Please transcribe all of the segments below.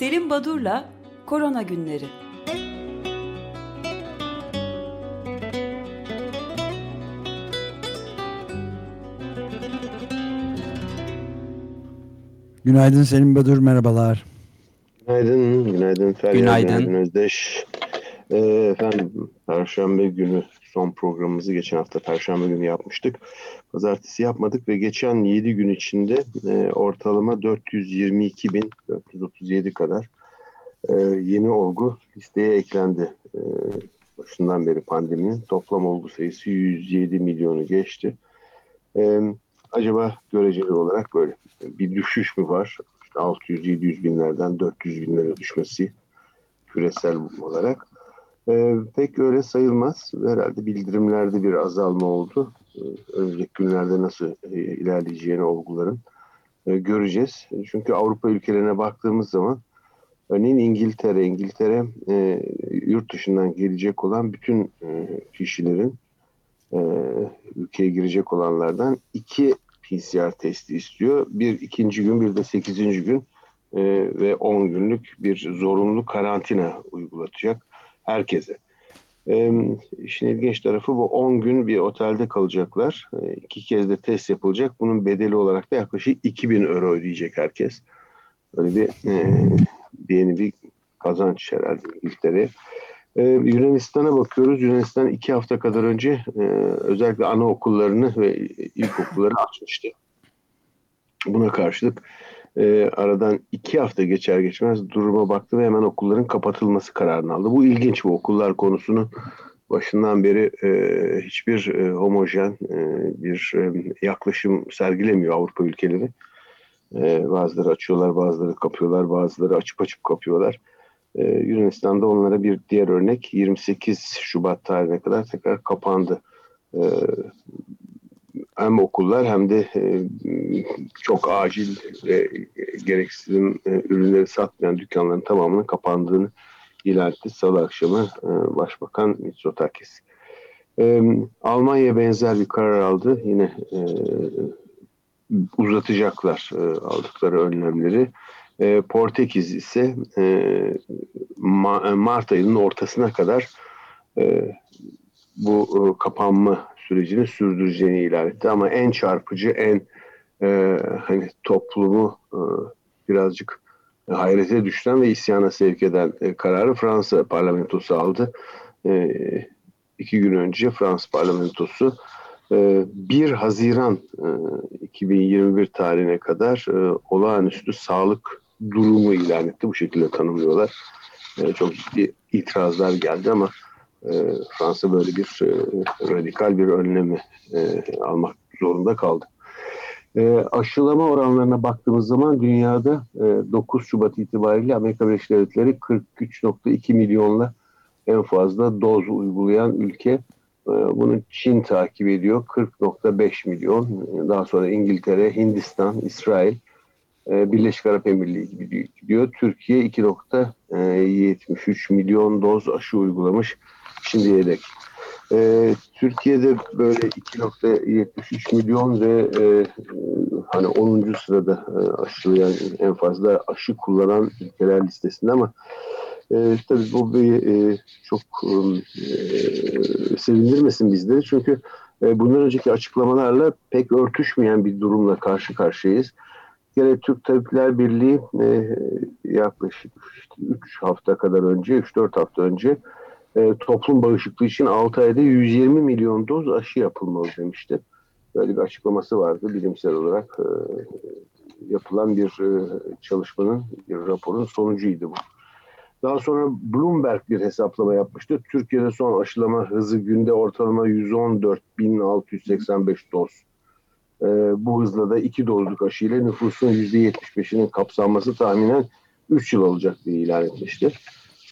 Selim Badur'la Korona Günleri. Günaydın Selim Badur, merhabalar. Günaydın, günaydın Feryal, Günaydın. günaydın Özdeş. Ee, efendim, Perşembe günü son programımızı geçen hafta Perşembe günü yapmıştık. Pazartesi yapmadık ve geçen 7 gün içinde e, ortalama 422 bin, 437 kadar e, yeni olgu listeye eklendi. E, başından beri pandeminin toplam olgu sayısı 107 milyonu geçti. E, acaba göreceli olarak böyle bir düşüş mü var? İşte 600-700 binlerden 400 binlere düşmesi küresel olarak. Ee, pek öyle sayılmaz. Herhalde bildirimlerde bir azalma oldu. Ee, önümüzdeki günlerde nasıl e, ilerleyeceğini olguların e, göreceğiz. Çünkü Avrupa ülkelerine baktığımız zaman örneğin İngiltere, İngiltere e, yurt dışından gelecek olan bütün e, kişilerin e, ülkeye girecek olanlardan iki PCR testi istiyor. Bir ikinci gün bir de sekizinci gün e, ve on günlük bir zorunlu karantina uygulatacak herkese. E, işin ilginç tarafı bu 10 gün bir otelde kalacaklar. E, iki kez de test yapılacak. Bunun bedeli olarak da yaklaşık 2000 euro ödeyecek herkes. Böyle bir e, yeni bir kazanç herhalde İngiltere'ye. Ee, Yunanistan'a bakıyoruz. Yunanistan iki hafta kadar önce e, özellikle anaokullarını ve ilkokulları açmıştı. Buna karşılık e, aradan iki hafta geçer geçmez duruma baktı ve hemen okulların kapatılması kararını aldı. Bu ilginç bu okullar konusunu başından beri e, hiçbir e, homojen e, bir e, yaklaşım sergilemiyor Avrupa ülkeleri. E, bazıları açıyorlar, bazıları kapıyorlar, bazıları açıp açıp kapıyorlar. Ee, Yunanistan'da onlara bir diğer örnek 28 Şubat tarihine kadar tekrar kapandı. Ee, hem okullar hem de e, çok acil ve gereksinim e, ürünleri satmayan dükkanların tamamının kapandığını ilan. Salı akşamı e, Başbakan Mitsotakis. Almanya benzer bir karar aldı. Yine uzatacaklar aldıkları önlemleri. Portekiz ise Ma- Mart ayının ortasına kadar bu kapanma sürecini sürdüreceğini ilan etti. Ama en çarpıcı, en e, hani toplumu e, birazcık hayrete düşüren ve isyana sevk eden e, kararı Fransa parlamentosu aldı. E, iki gün önce Fransa parlamentosu 1 Haziran 2021 tarihine kadar olağanüstü sağlık durumu ilan etti. Bu şekilde tanımlıyorlar. Çok ciddi itirazlar geldi ama Fransa böyle bir radikal bir önlemi almak zorunda kaldı. Aşılama oranlarına baktığımız zaman dünyada 9 Şubat itibariyle Amerika Birleşik Devletleri 43.2 milyonla en fazla doz uygulayan ülke. Bunu Çin takip ediyor 40.5 milyon. Daha sonra İngiltere, Hindistan, İsrail, Birleşik Arap Emirliği gibi gidiyor. Türkiye 2.73 milyon doz aşı uygulamış şimdiye dek. Türkiye'de böyle 2.73 milyon ve e, hani 10. sırada e, aşılayan en fazla aşı kullanan ülkeler listesinde ama e, tabii bu bir e, çok e, sevindirmesin bizleri çünkü e, bundan önceki açıklamalarla pek örtüşmeyen bir durumla karşı karşıyayız. Gene Türk Tabipler Birliği e, yaklaşık 3 hafta kadar önce, 3-4 hafta önce e, toplum bağışıklığı için 6 ayda 120 milyon doz aşı yapılmalı demişti. Böyle bir açıklaması vardı bilimsel olarak e, yapılan bir e, çalışmanın, bir raporun sonucuydu bu. Daha sonra Bloomberg bir hesaplama yapmıştı. Türkiye'de son aşılama hızı günde ortalama 114.685 doz. Ee, bu hızla da iki dozluk aşıyla nüfusun %75'inin kapsanması tahminen 3 yıl olacak diye ilan etmişti.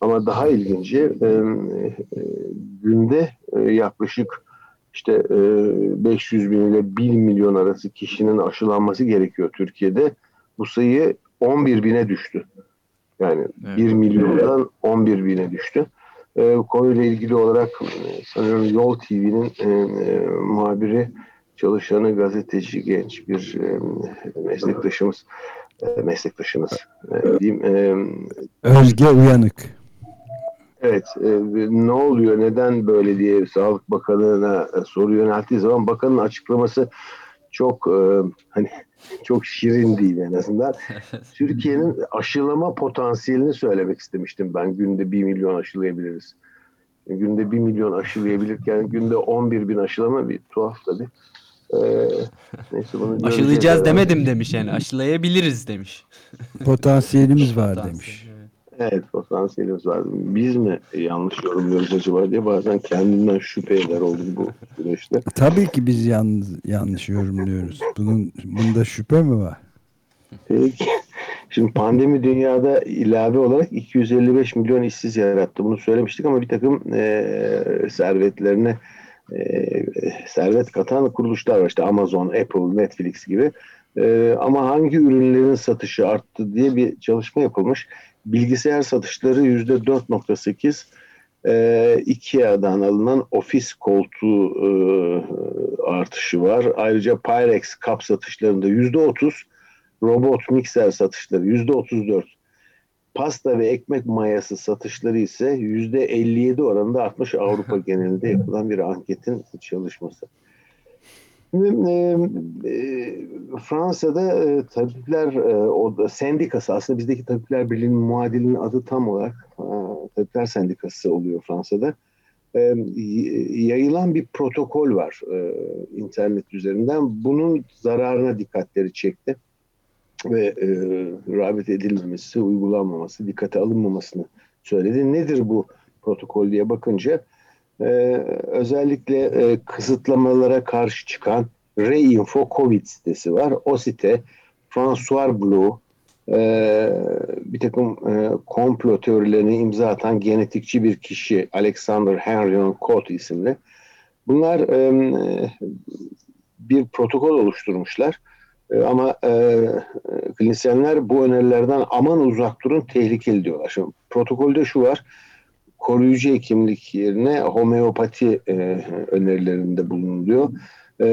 Ama daha ilginci e, e, günde e, yaklaşık işte e, 500 bin ile 1 milyon arası kişinin aşılanması gerekiyor Türkiye'de. Bu sayı 11 bine düştü. Yani evet. 1 milyondan 11 bine düştü. E, konuyla ilgili olarak sanıyorum Yol TV'nin e, e, muhabiri, çalışanı, gazeteci, genç bir e, meslektaşımız e, meslektaşınız e, diyeyim. E, Özge Uyanık. Evet, e, ne oluyor, neden böyle diye Sağlık Bakanı'na e, soru yönelttiği zaman bakanın açıklaması çok e, hani çok şirin değil en azından. Türkiye'nin aşılama potansiyelini söylemek istemiştim ben. Günde 1 milyon aşılayabiliriz. Günde 1 milyon aşılayabilirken günde 11 bin aşılama bir tuhaf tabii. Ee, neyse bunu Aşılayacağız demedim demiş yani aşılayabiliriz demiş. Potansiyelimiz var demiş. Evet potansiyelimiz var. Biz mi yanlış yorumluyoruz acaba diye bazen kendimden şüphe eder oldum bu süreçte. Tabii ki biz yalnız, yanlış yorumluyoruz. Bunun bunda şüphe mi var? Peki. Şimdi pandemi dünyada ilave olarak 255 milyon işsiz yarattı. Bunu söylemiştik ama bir takım e, servetlerine e, servet katan kuruluşlar var. İşte Amazon, Apple, Netflix gibi. E, ama hangi ürünlerin satışı arttı diye bir çalışma yapılmış. Bilgisayar satışları %4.8 e, IKEA'dan alınan ofis koltuğu e, artışı var. Ayrıca Pyrex kap satışlarında %30, robot mikser satışları %34, pasta ve ekmek mayası satışları ise %57 oranında artmış Avrupa genelinde yapılan bir anketin çalışması. Şimdi, e, e, Fransa'da e, tabipler e, o sendikası aslında bizdeki tabipler birliğinin muadilinin adı tam olarak e, tabipler sendikası oluyor Fransa'da. E, yayılan bir protokol var e, internet üzerinden. Bunun zararına dikkatleri çekti ve e, rağbet edilmemesi, uygulanmaması, dikkate alınmamasını söyledi. Nedir bu protokol diye bakınca e, özellikle e, kısıtlamalara karşı çıkan Reinfo Covid sitesi var. O site François Blue e, bir takım e, komplo teorilerini imza atan genetikçi bir kişi Alexander Henrion Cot isimli. Bunlar e, bir protokol oluşturmuşlar. E, ama e, klinisyenler bu önerilerden aman uzak durun tehlikeli diyorlar. Şimdi protokolde şu var koruyucu hekimlik yerine homeopati e, önerilerinde bulunuluyor. E,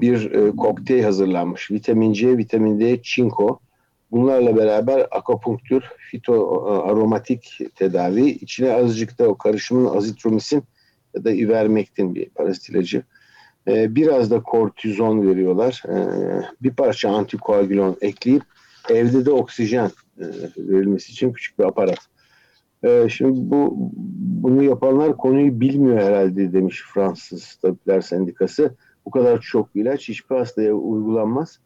bir e, kokteyl hazırlanmış. Vitamin C, vitamin D, çinko. Bunlarla beraber akupunktür, fitoaromatik tedavi. İçine azıcık da o karışımın azitromisin ya da ivermektin bir parazit ilacı. E, biraz da kortizon veriyorlar. E, bir parça antikoagülon ekleyip evde de oksijen e, verilmesi için küçük bir aparat ee, şimdi bu bunu yapanlar konuyu bilmiyor herhalde demiş Fransız Tabipler Sendikası. Bu kadar çok ilaç hiçbir hastaya uygulanmaz.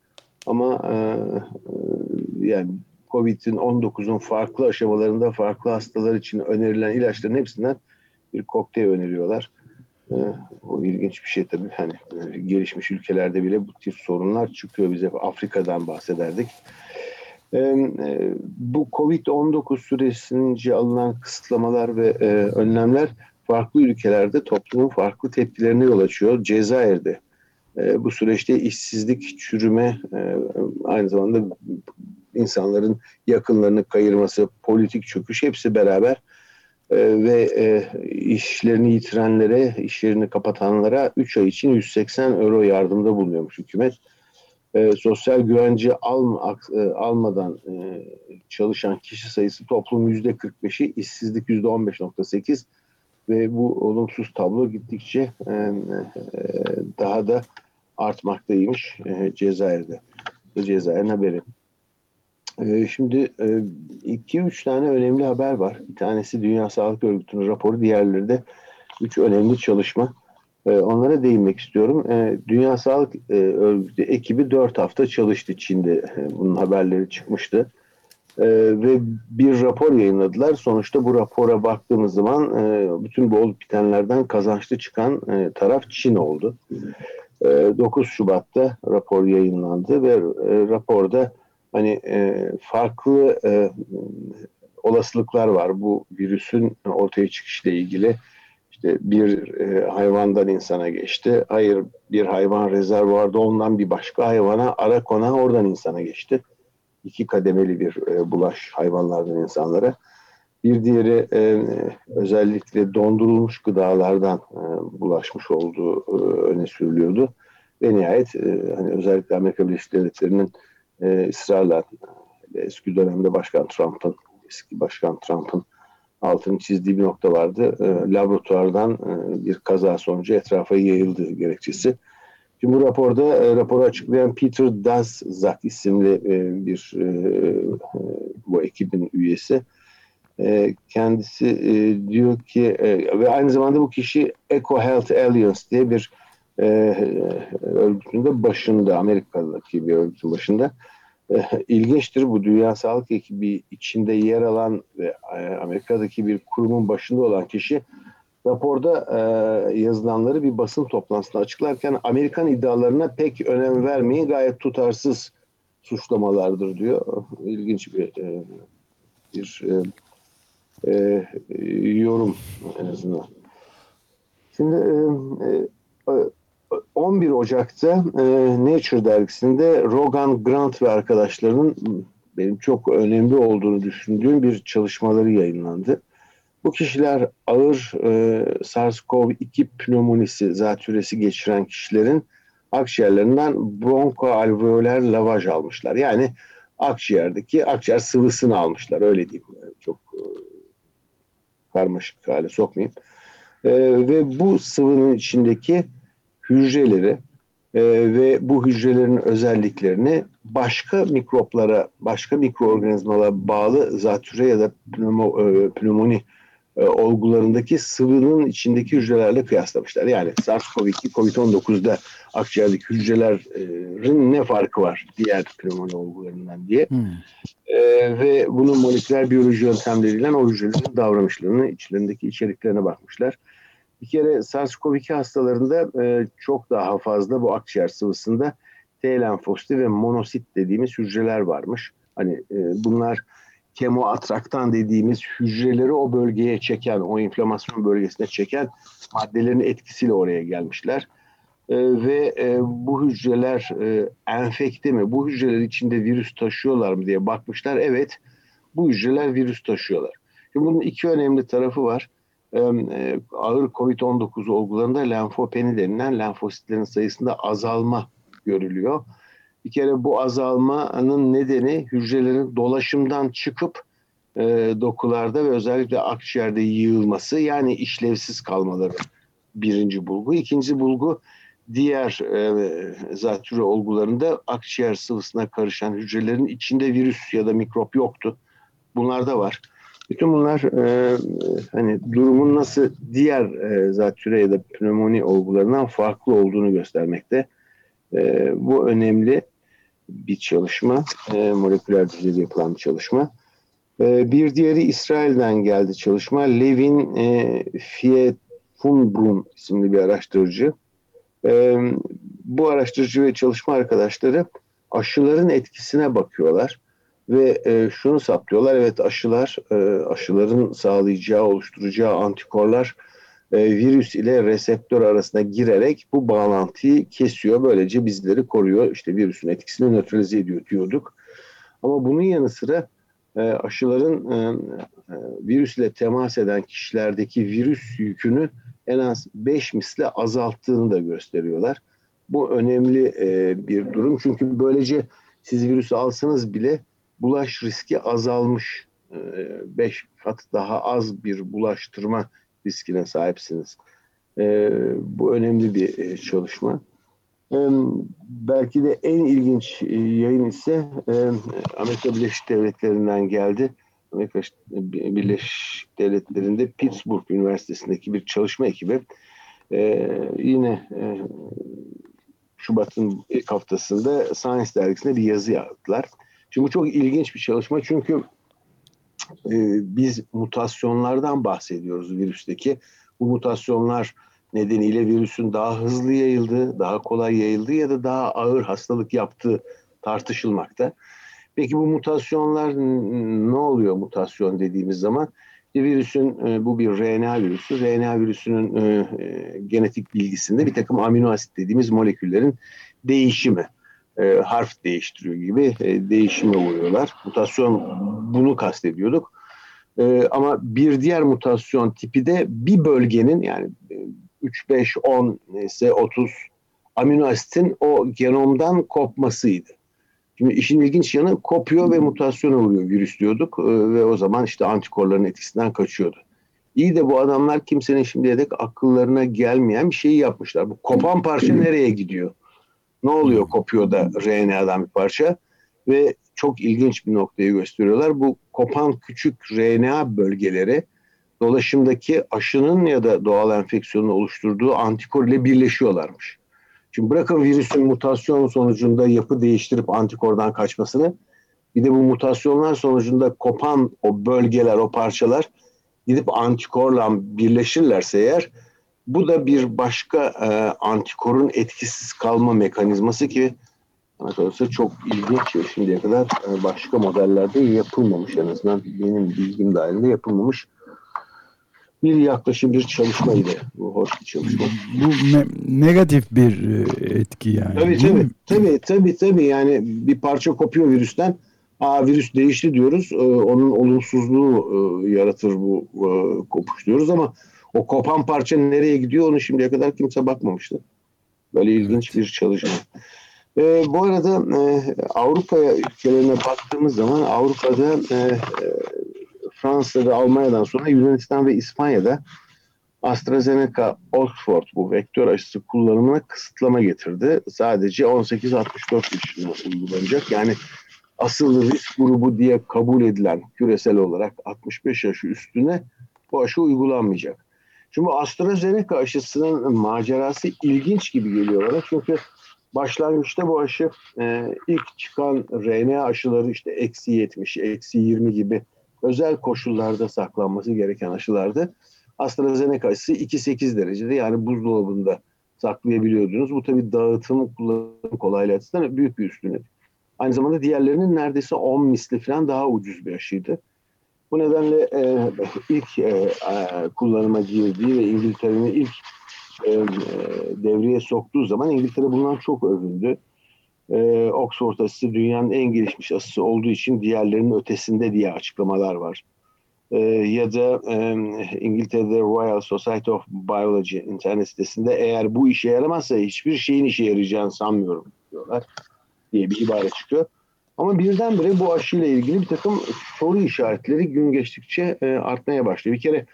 Ama e, e yani Covid'in 19'un farklı aşamalarında farklı hastalar için önerilen ilaçların hepsinden bir kokteyl öneriyorlar. E, o ilginç bir şey tabii. Hani e, gelişmiş ülkelerde bile bu tip sorunlar çıkıyor. Bize Afrika'dan bahsederdik. E, bu Covid-19 süresince alınan kısıtlamalar ve e, önlemler farklı ülkelerde toplumun farklı tepkilerine yol açıyor. Cezayir'de e, bu süreçte işsizlik, çürüme, aynı zamanda insanların yakınlarını kayırması, politik çöküş hepsi beraber ve işlerini yitirenlere, işlerini kapatanlara 3 ay için 180 euro yardımda bulunuyormuş hükümet e, sosyal güvence al, e, almadan e, çalışan kişi sayısı toplum yüzde 45'i, işsizlik yüzde 15.8 ve bu olumsuz tablo gittikçe e, e, daha da artmaktaymış e, Cezayir'de. Cezayir'in haberi. E, şimdi e, iki üç tane önemli haber var. Bir tanesi Dünya Sağlık Örgütü'nün raporu, diğerleri de üç önemli çalışma. Ee, onlara değinmek istiyorum. Ee, Dünya Sağlık e, Örgütü ekibi dört hafta çalıştı Çin'de. E, bunun haberleri çıkmıştı. Ee, ve bir rapor yayınladılar. Sonuçta bu rapora baktığımız zaman e, bütün bu olup bitenlerden kazançlı çıkan taraf Çin oldu. 9 Şubat'ta rapor yayınlandı ve raporda hani farklı olasılıklar var bu virüsün ortaya çıkışıyla ilgili bir e, hayvandan insana geçti. Hayır bir hayvan rezervuarda ondan bir başka hayvana ara kona oradan insana geçti. İki kademeli bir e, bulaş hayvanlardan insanlara. Bir diğeri e, özellikle dondurulmuş gıdalardan e, bulaşmış olduğu e, öne sürülüyordu. Ve nihayet e, hani özellikle Amerika Birleşik Devletleri'nin e, ısrarla eski dönemde Başkan Trump'ın, eski Başkan Trump'ın altını çizdiği bir nokta vardı. E, laboratuvardan e, bir kaza sonucu etrafa yayıldığı gerekçesi. Şimdi bu raporda e, raporu açıklayan Peter Daszak isimli e, bir e, e, bu ekibin üyesi e, kendisi e, diyor ki e, ve aynı zamanda bu kişi Eco Health Alliance diye bir e, örgütünde başında Amerika'daki bir örgütün başında e, ilginçtir bu Dünya Sağlık Ekibi içinde yer alan ve e, Amerika'daki bir kurumun başında olan kişi raporda e, yazılanları bir basın toplantısında açıklarken Amerikan iddialarına pek önem vermeyin gayet tutarsız suçlamalardır diyor. İlginç bir e, bir e, e, yorum en azından. Şimdi e, 11 Ocak'ta e, Nature dergisinde Rogan Grant ve arkadaşlarının benim çok önemli olduğunu düşündüğüm bir çalışmaları yayınlandı. Bu kişiler ağır e, SARS-CoV-2 pneumonisi zatürresi geçiren kişilerin akciğerlerinden bronkoalveoler lavaj almışlar. Yani akciğerdeki akciğer sıvısını almışlar öyle diyeyim. Çok e, karmaşık hale sokmayayım. E, ve bu sıvının içindeki hücreleri e, ve bu hücrelerin özelliklerini başka mikroplara, başka mikroorganizmalara bağlı zatüre ya da pneumo, e, pneumoni e, olgularındaki sıvının içindeki hücrelerle kıyaslamışlar. Yani SARS-CoV-2, COVID-19'da akciğerdeki hücrelerin ne farkı var diğer pneumonia olgularından diye. Hmm. E, ve bunun moleküler biyoloji yöntemleriyle o hücrelerin davranışlarını, içlerindeki içeriklerine bakmışlar. Bir kere SARS-CoV-2 hastalarında e, çok daha fazla bu akciğer sıvısında T lenfositi ve monosit dediğimiz hücreler varmış. Hani e, bunlar kemoatraktan dediğimiz hücreleri o bölgeye çeken, o inflamasyon bölgesine çeken maddelerin etkisiyle oraya gelmişler. E, ve e, bu hücreler e, enfekte mi, bu hücreler içinde virüs taşıyorlar mı diye bakmışlar. Evet, bu hücreler virüs taşıyorlar. Şimdi bunun iki önemli tarafı var. E, ağır COVID-19 olgularında lenfopeni denilen lenfositlerin sayısında azalma görülüyor. Bir kere bu azalmanın nedeni hücrelerin dolaşımdan çıkıp e, dokularda ve özellikle akciğerde yığılması yani işlevsiz kalmaları birinci bulgu. İkinci bulgu diğer e, zatürre olgularında akciğer sıvısına karışan hücrelerin içinde virüs ya da mikrop yoktu. Bunlar da var. Bütün bunlar e, hani durumun nasıl diğer e, zatüre ya da pnömoni olgularından farklı olduğunu göstermekte. E, bu önemli bir çalışma. E, moleküler düzeyde yapılan bir çalışma. E, bir diğeri İsrail'den geldi çalışma. Levin e, Fiefunbrun isimli bir araştırıcı. E, bu araştırıcı ve çalışma arkadaşları aşıların etkisine bakıyorlar ve e, şunu saptıyorlar. Evet aşılar, e, aşıların sağlayacağı, oluşturacağı antikorlar e, virüs ile reseptör arasına girerek bu bağlantıyı kesiyor. Böylece bizleri koruyor. İşte virüsün etkisini nötralize ediyor diyorduk. Ama bunun yanı sıra e, aşıların e, e, virüs ile temas eden kişilerdeki virüs yükünü en az 5 misle azalttığını da gösteriyorlar. Bu önemli e, bir durum. Çünkü böylece siz virüsü alsanız bile bulaş riski azalmış. 5 e, kat daha az bir bulaştırma riskine sahipsiniz. E, bu önemli bir e, çalışma. Belki de en ilginç e, yayın ise Amerika Birleşik Devletleri'nden geldi. Amerika Birleşik Devletleri'nde Pittsburgh Üniversitesi'ndeki bir çalışma ekibi e, yine e, Şubat'ın ilk haftasında Science dergisinde bir yazı yazdılar. Şimdi bu çok ilginç bir çalışma çünkü e, biz mutasyonlardan bahsediyoruz virüsteki. Bu mutasyonlar nedeniyle virüsün daha hızlı yayıldığı, daha kolay yayıldığı ya da daha ağır hastalık yaptığı tartışılmakta. Peki bu mutasyonlar ne oluyor mutasyon dediğimiz zaman? virüsün e, bu bir RNA virüsü. RNA virüsünün e, e, genetik bilgisinde bir takım amino asit dediğimiz moleküllerin değişimi e, harf değiştiriyor gibi e, değişime uğruyorlar. Mutasyon bunu kastediyorduk. E, ama bir diğer mutasyon tipi de bir bölgenin yani 3, 5, 10 neyse 30 amino asitin o genomdan kopmasıydı. Şimdi işin ilginç yanı kopuyor ve mutasyona uğruyor virüs diyorduk e, ve o zaman işte antikorların etkisinden kaçıyordu. İyi de bu adamlar kimsenin şimdiye dek akıllarına gelmeyen bir şeyi yapmışlar. Bu kopan parça nereye gidiyor? Ne oluyor kopuyor da RNA'dan bir parça? Ve çok ilginç bir noktayı gösteriyorlar. Bu kopan küçük RNA bölgeleri dolaşımdaki aşının ya da doğal enfeksiyonun oluşturduğu antikor ile birleşiyorlarmış. Şimdi bırakın virüsün mutasyon sonucunda yapı değiştirip antikordan kaçmasını bir de bu mutasyonlar sonucunda kopan o bölgeler, o parçalar gidip antikorla birleşirlerse eğer bu da bir başka e, antikorun etkisiz kalma mekanizması ki bana çok ilginç şimdiye kadar e, başka modellerde yapılmamış en azından benim bilgim dahilinde yapılmamış bir yaklaşım, bir çalışmaydı. Bu hoş bir çalışma. Bu ne, negatif bir e, etki yani. Tabii tabii, tabii tabii tabii yani bir parça kopuyor virüsten. Aa virüs değişti diyoruz. Ee, onun olumsuzluğu e, yaratır bu e, kopuş diyoruz ama o kopan parça nereye gidiyor onu şimdiye kadar kimse bakmamıştı. Böyle ilginç bir çalışma. E, bu arada e, Avrupa ülkelerine baktığımız zaman Avrupa'da e, Fransa ve Almanya'dan sonra Yunanistan ve İspanya'da AstraZeneca Oxford bu vektör aşısı kullanımına kısıtlama getirdi. Sadece 18-64 yaşına uygulanacak. Yani asıl risk grubu diye kabul edilen küresel olarak 65 yaş üstüne bu aşı uygulanmayacak. Şimdi AstraZeneca aşısının macerası ilginç gibi geliyor bana. Çünkü başlangıçta bu aşı e, ilk çıkan RNA aşıları işte eksi 70, eksi 20 gibi özel koşullarda saklanması gereken aşılardı. AstraZeneca aşısı 2-8 derecede yani buzdolabında saklayabiliyordunuz. Bu tabii dağıtım kullanım kolaylığı büyük bir üstünlük. Aynı zamanda diğerlerinin neredeyse 10 misli falan daha ucuz bir aşıydı. Bu nedenle e, ilk e, kullanıma girdiği ve İngiltere'nin ilk e, devreye soktuğu zaman İngiltere bundan çok övündü e, Oxford aşısı dünyanın en gelişmiş aşısı olduğu için diğerlerinin ötesinde diye açıklamalar var. E, ya da e, İngiltere'de Royal Society of Biology internet sitesinde eğer bu işe yaramazsa hiçbir şeyin işe yarayacağını sanmıyorum diyorlar diye bir ibare çıkıyor. Ama birdenbire bu aşıyla ilgili bir takım soru işaretleri gün geçtikçe e, artmaya başlıyor. Bir kere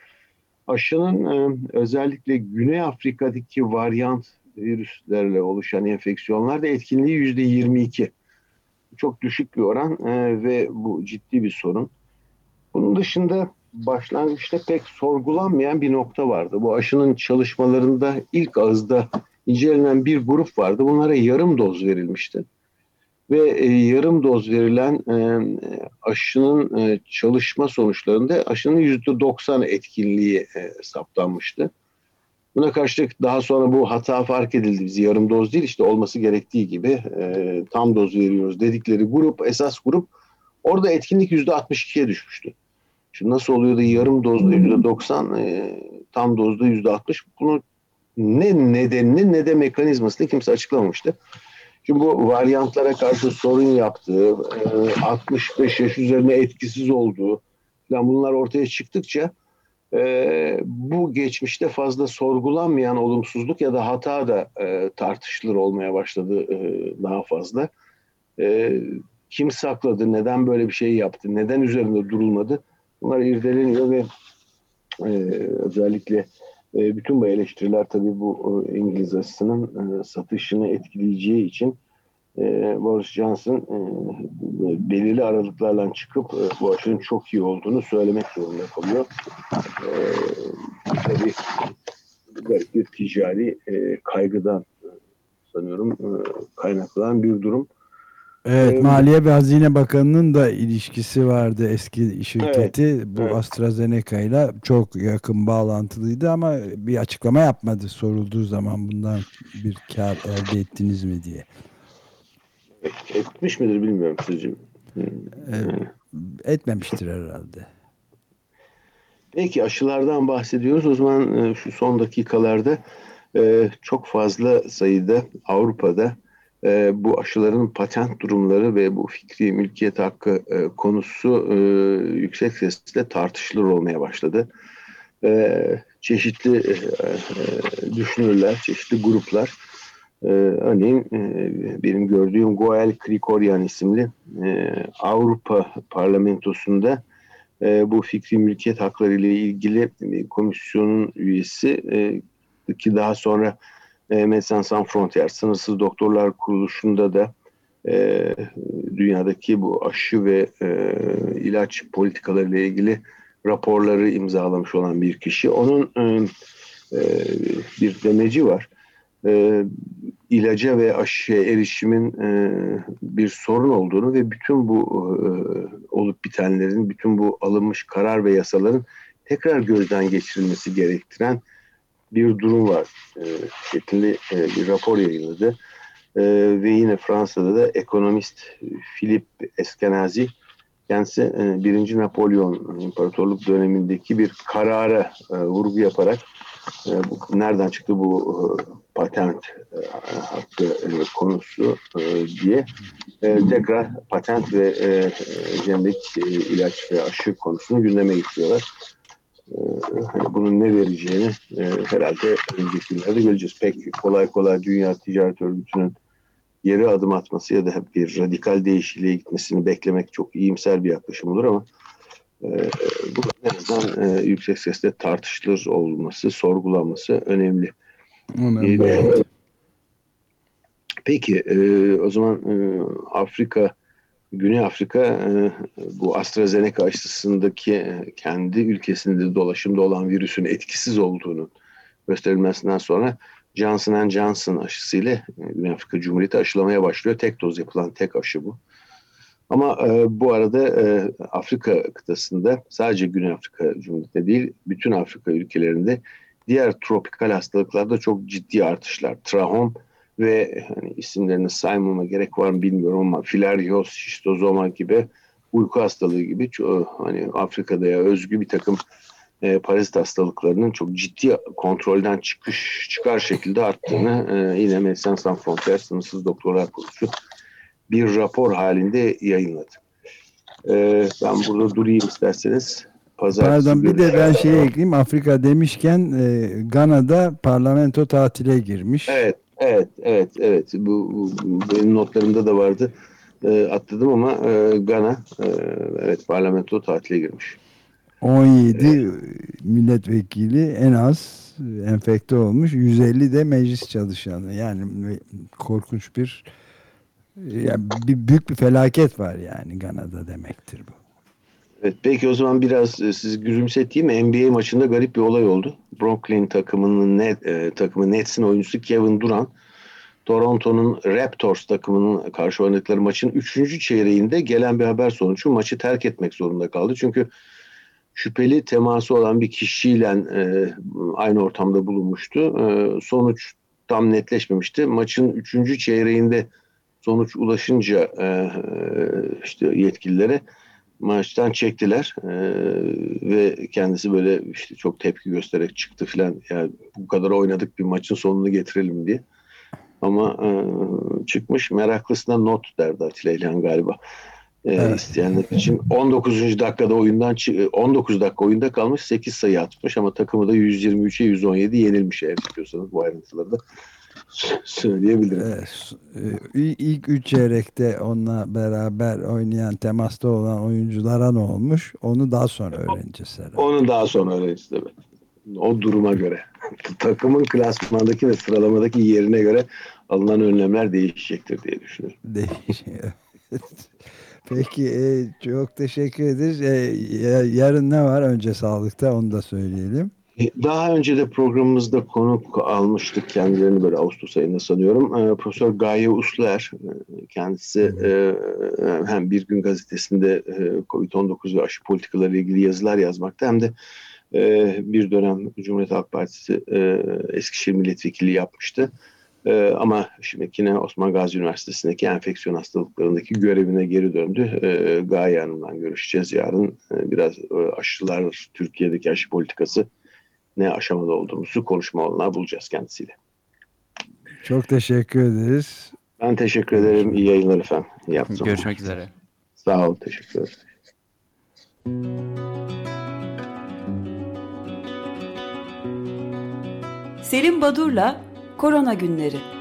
aşının e, özellikle Güney Afrika'daki varyant virüslerle oluşan enfeksiyonlarda etkinliği yüzde 22. Çok düşük bir oran e, ve bu ciddi bir sorun. Bunun dışında başlangıçta pek sorgulanmayan bir nokta vardı. Bu aşının çalışmalarında ilk ağızda incelenen bir grup vardı. Bunlara yarım doz verilmişti. Ve e, yarım doz verilen e, aşının e, çalışma sonuçlarında aşının %90 etkinliği saptanmıştı. Buna karşılık daha sonra bu hata fark edildi. Biz yarım doz değil işte olması gerektiği gibi tam doz veriyoruz dedikleri grup, esas grup orada etkinlik yüzde 62'ye düşmüştü. Şimdi nasıl oluyor da yarım dozda yüzde 90, e, tam dozda yüzde 60 bunu ne nedenini ne de mekanizmasını kimse açıklamamıştı. Şimdi bu varyantlara karşı sorun yaptığı, e, 65 yaş üzerine etkisiz olduğu falan bunlar ortaya çıktıkça e, bu geçmişte fazla sorgulanmayan olumsuzluk ya da hata da e, tartışılır olmaya başladı e, daha fazla. E, kim sakladı, neden böyle bir şey yaptı, neden üzerinde durulmadı bunlar irdeleniyor ve e, özellikle e, bütün bu eleştiriler tabii bu e, İngiliz aşısının e, satışını etkileyeceği için e, Boris Johnson e, belirli aralıklarla çıkıp e, bu aşının çok iyi olduğunu söylemek zorunda kalıyor. E, tabii garip bir ticari e, kaygıdan e, sanıyorum e, kaynaklanan bir durum. Evet, ee, Maliye ve Hazine Bakanı'nın da ilişkisi vardı eski şirketi. Evet, bu evet. AstraZeneca ile çok yakın bağlantılıydı ama bir açıklama yapmadı sorulduğu zaman bundan bir kar elde ettiniz mi diye. Etmiş midir bilmiyorum sizce. Etmemiştir herhalde. Peki aşılardan bahsediyoruz. O zaman e, şu son dakikalarda e, çok fazla sayıda Avrupa'da e, bu aşıların patent durumları ve bu fikri mülkiyet hakkı konusu yüksek sesle tartışılır olmaya başladı. Çeşitli düşünürler, çeşitli gruplar E, örneğin e, benim gördüğüm Goel Krikorian isimli e, Avrupa Parlamentosu'nda e, bu fikri mülkiyet hakları ile ilgili e, komisyonun üyesi e, ki daha sonra e, Médecins Sans Frontières Sınırsız Doktorlar Kuruluşu'nda da e, dünyadaki bu aşı ve e, ilaç politikaları ile ilgili raporları imzalamış olan bir kişi. Onun e, e, bir demeci var. E, ilaca ve aşıya erişimin e, bir sorun olduğunu ve bütün bu e, olup bitenlerin, bütün bu alınmış karar ve yasaların tekrar gözden geçirilmesi gerektiren bir durum var. E, şeklinde bir rapor yayınladı. E, ve yine Fransa'da da ekonomist Philippe Eskenazi kendisi e, 1. Napolyon İmparatorluk dönemindeki bir karara e, vurgu yaparak e, nereden çıktı bu e, patent e, konusu diye tekrar patent ve e, jenerik ilaç ve aşı konusunu gündeme getiriyorlar. E, hani bunun ne vereceğini e, herhalde önümüzdeki günlerde göreceğiz. Pek kolay kolay Dünya Ticaret Örgütü'nün geri adım atması ya da bir radikal değişikliğe gitmesini beklemek çok iyimser bir yaklaşım olur ama e, bu en azından e, yüksek sesle tartışılır olması, sorgulanması önemli. önemli. Peki e, o zaman e, Afrika, Güney Afrika e, bu AstraZeneca aşısındaki e, kendi ülkesinde dolaşımda olan virüsün etkisiz olduğunu gösterilmesinden sonra Johnson Johnson aşısıyla e, Güney Afrika Cumhuriyeti aşılamaya başlıyor. Tek doz yapılan tek aşı bu. Ama e, bu arada e, Afrika kıtasında sadece Güney Afrika Cumhuriyeti'nde değil bütün Afrika ülkelerinde diğer tropikal hastalıklarda çok ciddi artışlar. Trahom ve hani isimlerini saymama gerek var mı bilmiyorum ama filarios, şistozoma gibi uyku hastalığı gibi hani Afrika'da ya özgü bir takım e, parazit hastalıklarının çok ciddi kontrolden çıkış çıkar şekilde arttığını e, yine Médecins Sans Frontières Sınırsız Doktorlar Kuruluşu bir rapor halinde yayınladı. E, ben burada durayım isterseniz. Pazartesi Pardon bir de ben şey ekleyeyim. Afrika demişken e, Gana'da parlamento tatile girmiş. Evet, evet, evet, evet. Bu, bu benim notlarımda da vardı. E, atladım ama e, Gana e, evet parlamento tatile girmiş. 17 evet. milletvekili en az enfekte olmuş. 150 de meclis çalışanı. Yani korkunç bir yani bir büyük bir felaket var yani Gana'da demektir bu. Evet, peki o zaman biraz e, sizi gülümseteyim. NBA maçında garip bir olay oldu. Brooklyn takımının net, e, takımı Nets'in oyuncusu Kevin Durant Toronto'nun Raptors takımının karşı oynadıkları maçın 3. çeyreğinde gelen bir haber sonucu maçı terk etmek zorunda kaldı. Çünkü şüpheli teması olan bir kişiyle e, aynı ortamda bulunmuştu. E, sonuç tam netleşmemişti. Maçın 3. çeyreğinde sonuç ulaşınca e, işte yetkililere maçtan çektiler e, ve kendisi böyle işte çok tepki göstererek çıktı filan yani bu kadar oynadık bir maçın sonunu getirelim diye. Ama e, çıkmış meraklısına not derdi Atilla İlhan galiba. E, evet. isteyenler için 19. dakikada oyundan 19 dakika oyunda kalmış 8 sayı atmış ama takımı da 123'e 117 yenilmiş eğer istiyorsanız bu ayrıntıları da söyleyebilirim. Evet, e, ilk üç çeyrekte onunla beraber oynayan, temasta olan oyunculara ne olmuş? Onu daha sonra öğreneceğiz herhalde. Onu daha sonra öğreneceğiz tabii. O duruma göre. Takımın klasmandaki ve sıralamadaki yerine göre alınan önlemler değişecektir diye düşünüyorum. Değişiyor. Peki e, çok teşekkür ederiz. E, yarın ne var önce sağlıkta onu da söyleyelim. E, daha önce de programımızda konuk almıştık kendilerini böyle Ağustos ayında sanıyorum. E, Profesör Gaye Usler e, kendisi hem Bir Gün Gazetesi'nde e, COVID-19 ve aşı politikaları ile ilgili yazılar yazmakta hem de bir dönem Cumhuriyet Halk Partisi Eskişehir Milletvekili yapmıştı. E, ama şimdi yine Osman Gazi Üniversitesi'ndeki enfeksiyon hastalıklarındaki görevine geri döndü. E, Gaye Hanım'dan görüşeceğiz yarın. E, biraz aşılar, Türkiye'deki aşı politikası ne aşamada olduğumuzu konuşma olanağı bulacağız kendisiyle. Çok teşekkür ederiz. Ben teşekkür ederim. İyi yayınlar efendim. Yaptım. Görüşmek üzere. Sağ ol. Teşekkür ederim. Selim Badur'la Korona Günleri